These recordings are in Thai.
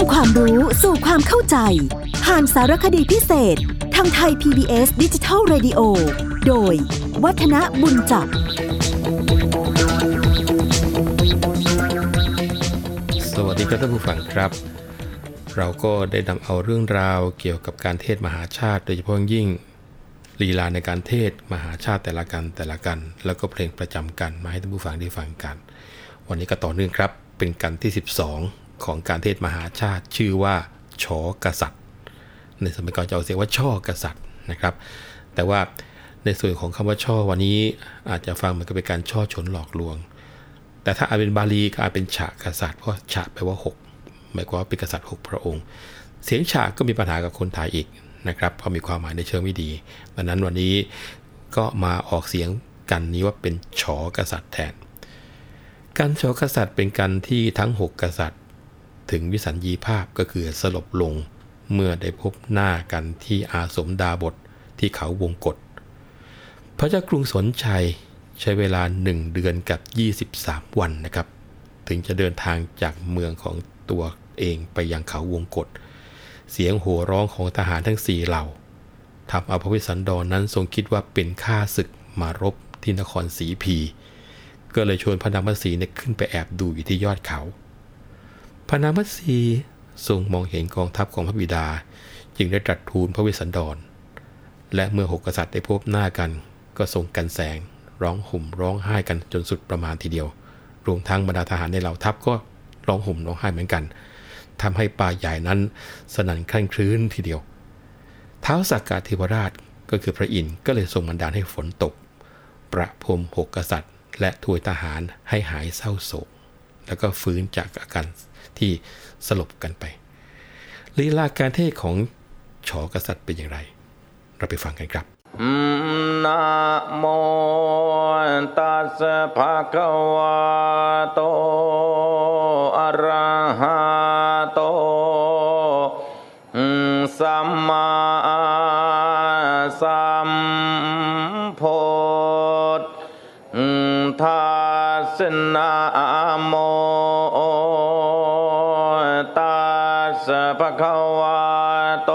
ำความรู้สู่ความเข้าใจ ผ่านสารคดีพิเศษ ทางไทย PBS ดิจิทัล Radio โดย วัฒนบุญจับ สวัสดีครับท่านผู้ฟังครับ เราก็ได้นำเอาเรื่องราวเกี่ยวกับการเทศมหาชาติ โดยเฉพาะยิ่งลีลาในการเทศมหาชาติแต่ละกันแต่ละกัน แล้วก็เพลงประจำกันมาให้ท่านผู้ฟังได้ฟังกัน วันนี้ก็ต่อเนื่องครับเป็นกันที่ 12 ของการเทศมหาชาติ ชื่อว่าชอกษัตริย์ ในสมัยก่อนจะเอาเสียงว่าช่อกษัตริย์นะครับ แต่ว่าในส่วนของคำว่าช่อวันนี้อาจจะฟังเหมันก็เป็นการช่อฉนหลอกลวง แต่ถ้าอาจเป็นบาลีก็อาจเป็นฉะกษัตริย์เพราะฉะแปลว่า 6 หมายความว่าเป็นกษัตริย์ 6 พระองค์ เสียงฉะก็มีปัญหากับคนไทยอีกนะครับเพราะมีความหมายในเชิงไม่ดีดังนั้นวันนี้ก็มาออกเสียงกันนี้ว่าเป็นฉอกษัตริย์แทน การฉอกษัตริย์เป็นการที่ทั้ง 6 กษัตริย์ ถึงวิสัญญีภาพก็คือสลบลง เมื่อได้พบหน้ากันที่อาสมดาบทที่เขาวงกฏพระเจ้ากรุงสนชัยใช้เวลา 1 เดือนกับ 23 วันนะครับ ถึงจะเดินทางจากเมืองของตัวเองไปยังเขาวงกฏเสียงโห่ร้องของทหารทั้งสี่เหล่าทำเอาพระวิสันดรนนั้นทรงคิดว่าเป็นข้าศึกมารบที่นครศรีพี ก็เลยชวนพระนามสีเนี่ยขึ้นไปแอบดูอยู่ที่ยอดเขา พระนามัสีทรงมองเห็นกองทัพของพระบิดา จึงได้ตรัสทูลพระเวิสันดร และเมื่อหกกษัตริย์ได้พบหน้ากัน ก็ทรงกันแสง ร้องห่มร้องไห้กันจนสุดประมาณทีเดียว รวมทั้งบรรดาทหารในเหล่าทัพก็ร้องห่มร้องไห้เหมือนกันทำให้ป่าใหญ่นั้นสนั่นคลั่งคลื้นทีเดียวเท้าสักกาเทวราชก็คือพระอินทร์ก็เลยทรงบันดาลให้ฝนตก ประพรมหกกษัตริย์ และถวยทหารให้หายเศร้าโศก แล้วก็ฟื้นจากอาการ ที่สลบกันไปลีลาการเทศของชอกษัตริย์เป็นอย่างไร เราไปฟังกันครับนะโมตัสสะภะคะวะโตอะระหะโตสัมมาสัมพุทธัสสะนะโม สะภะคะวะโต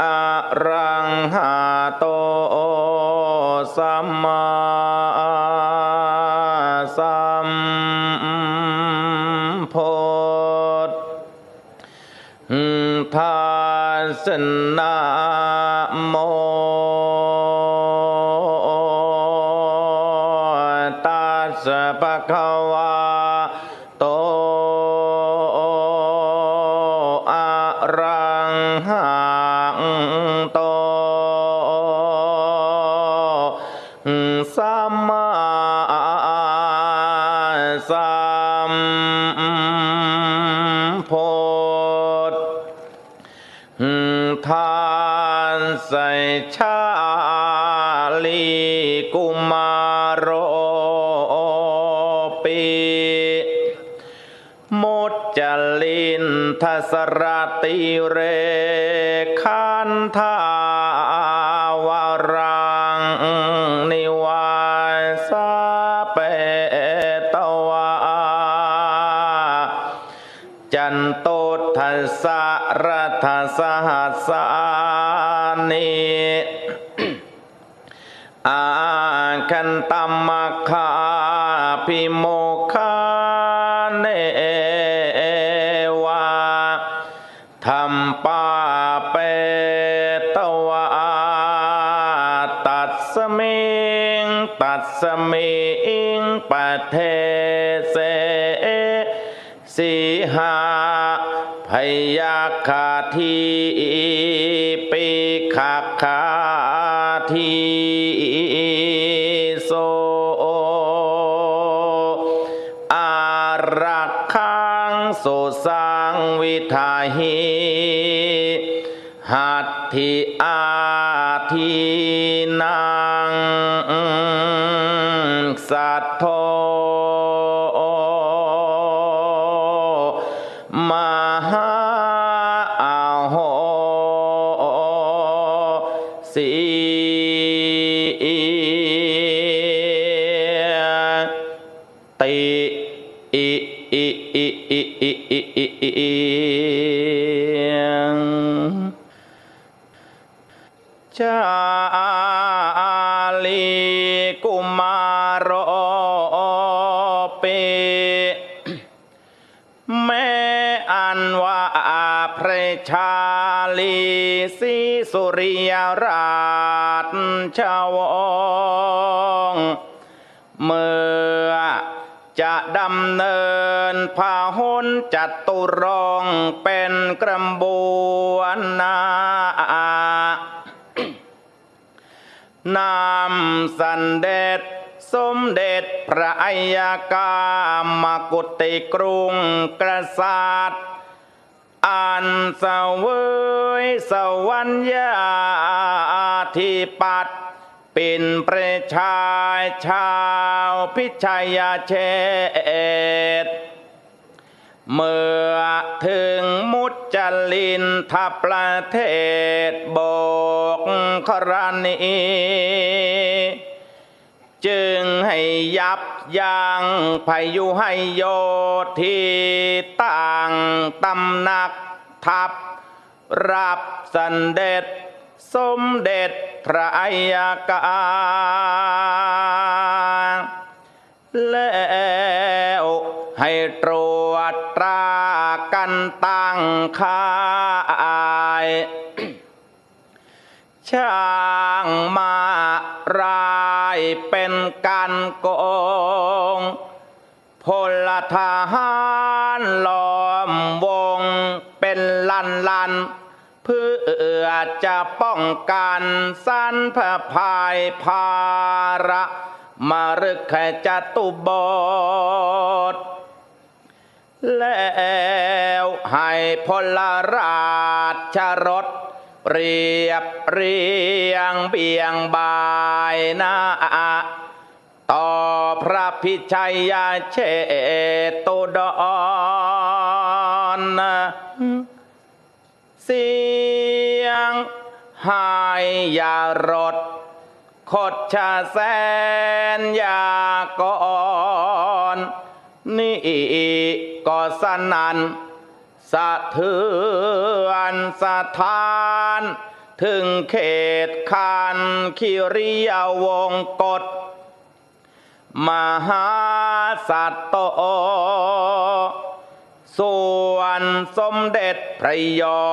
อะรังหะโตสัมมาสัมพุทธัสสนะโม สัมพุทธานใส่ชาลีกุมารโรปีมุจลินทสรติเรคันทา หาพยาคาทีปิขาคาทีโซอารักขังโสสังวิทาหิหัตถิอาทีนังสัทโธ สีติอิชาลีกุมารเปแม่อันว่าพระชา ลีสีสุริยราชชาวงเมื่อจะดำเนินพาหุนจัดตุรงเป็นกระบวนนานำสันเด็จสมเด็จพระอัยกามกุติกรุงกษัตริย์ อันเสวยสวรรยาธิปัตเป็นประชายชาวพิชัยเชษเมื่อถึงมุจจลินทัประเทศโบกครณี จึงให้ยับยั้งพายุให้โยทีต่างตำหนักทับ รับสันเด็จ สมเด็จพระอัยกาแล้วให้ตรวจตรากันตั้งค่ายช่าานลันลัน เพื่อจะป้องกันสันพภายภาระมารึกแค่จตุบทแล้วให้พลราชรถเรียบเรียงเบียงบายหนาต่อพระพิชัยเชตุดร เสียงหายยารถคดชาแสนยากรนี่ก็สนันสะเทือนสถาน ถึงเขตคันคิริยวงกฎมหาสัตโต ส่วนสมเด็จพระยอ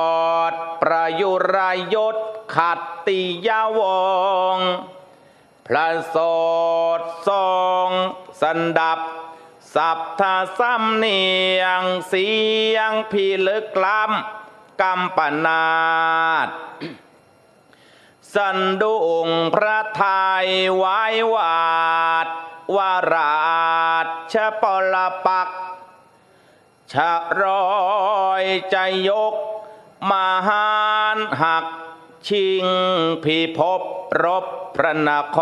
ด ประยุรยศขัตติยาวง พระสดทรงสันดับ สัพทสำเนียงเสียงพิลึกล้ำกำปนาดสันดุงพระไทยไวายวาดวาราชปลปัก ชะรอยจะยก มาหานหัก ชิงพิภพรบพระนค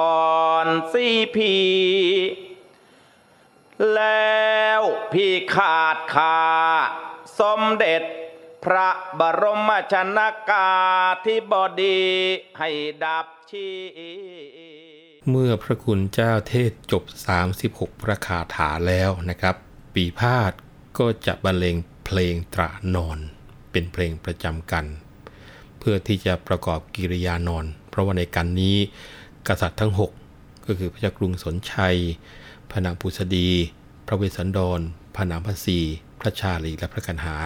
รสีพี แล้วพี่ขาดคาสมเด็จพระบรมชนากาธิบดีให้ดับชีเมื่อพระคุณเจ้าเทศจบ 36 พระคาถาแล้วนะครับ ปีพาด ก็จะบรรเลงเพลงตรานอน เป็นเพลงประจำกัน เพื่อที่จะประกอบกิริยานอน เพราะว่าในการนี้ กษัตริย์ทั้ง 6 ก็คือพระเจ้ากรุงสนชัย พระนางปุษดี พระเวสสันดร พระนางพระศีพระชาลีและพระกันหา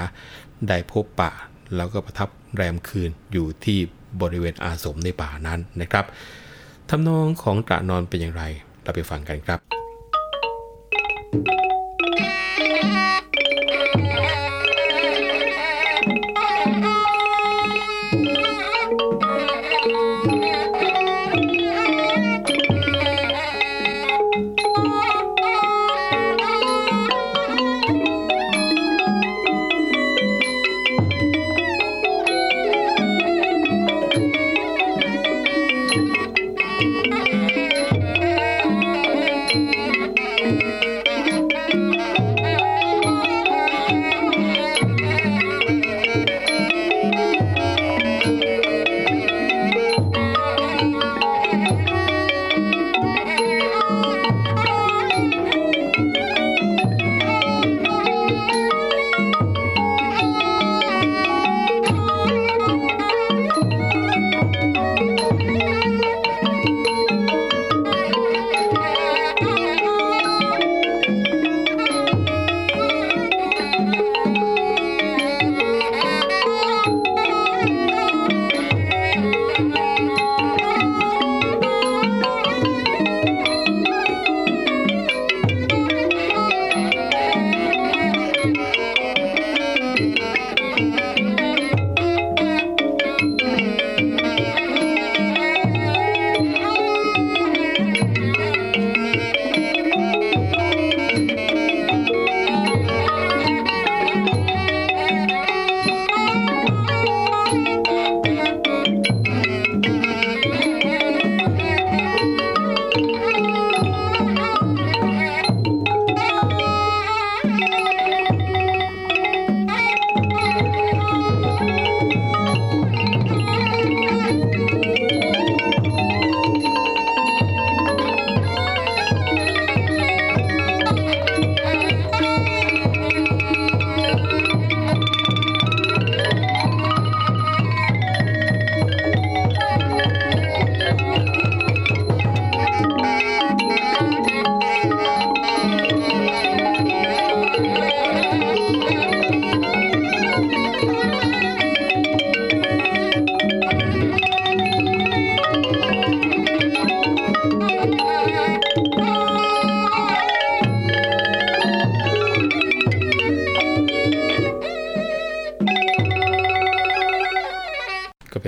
ได้พบปะ แล้วก็ประทับแรมคืนอยู่ที่บริเวณอาสมในป่านั้นนะครับทำนองของตระนอนเป็นอย่างไร เราไปฟังกันครับ Thank you.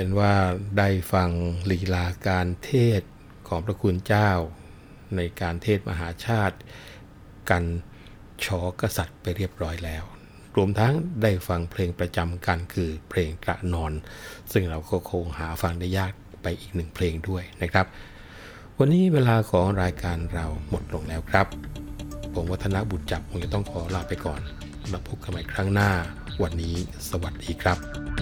็นว่าได้ฟังลีลาการเทศของพระคุณเจ้า ในการเทศมหาชาติ กันชอกษัตริย์ไปเรียบร้อยแล้ว รวมทั้งได้ฟังเพลงประจำกันคือเพลงตระนอน ซึ่งเราก็คงหาฟังได้ยากไปอีกหนึ่งเพลงด้วยนะครับ วันนี้เวลาของรายการเราหมดลงแล้วครับ ผมวัฒนบุญจับคงจะต้องขอลาไปก่อนมาพบกันใหม่ครั้งหน้า วันนี้สวัสดีครับ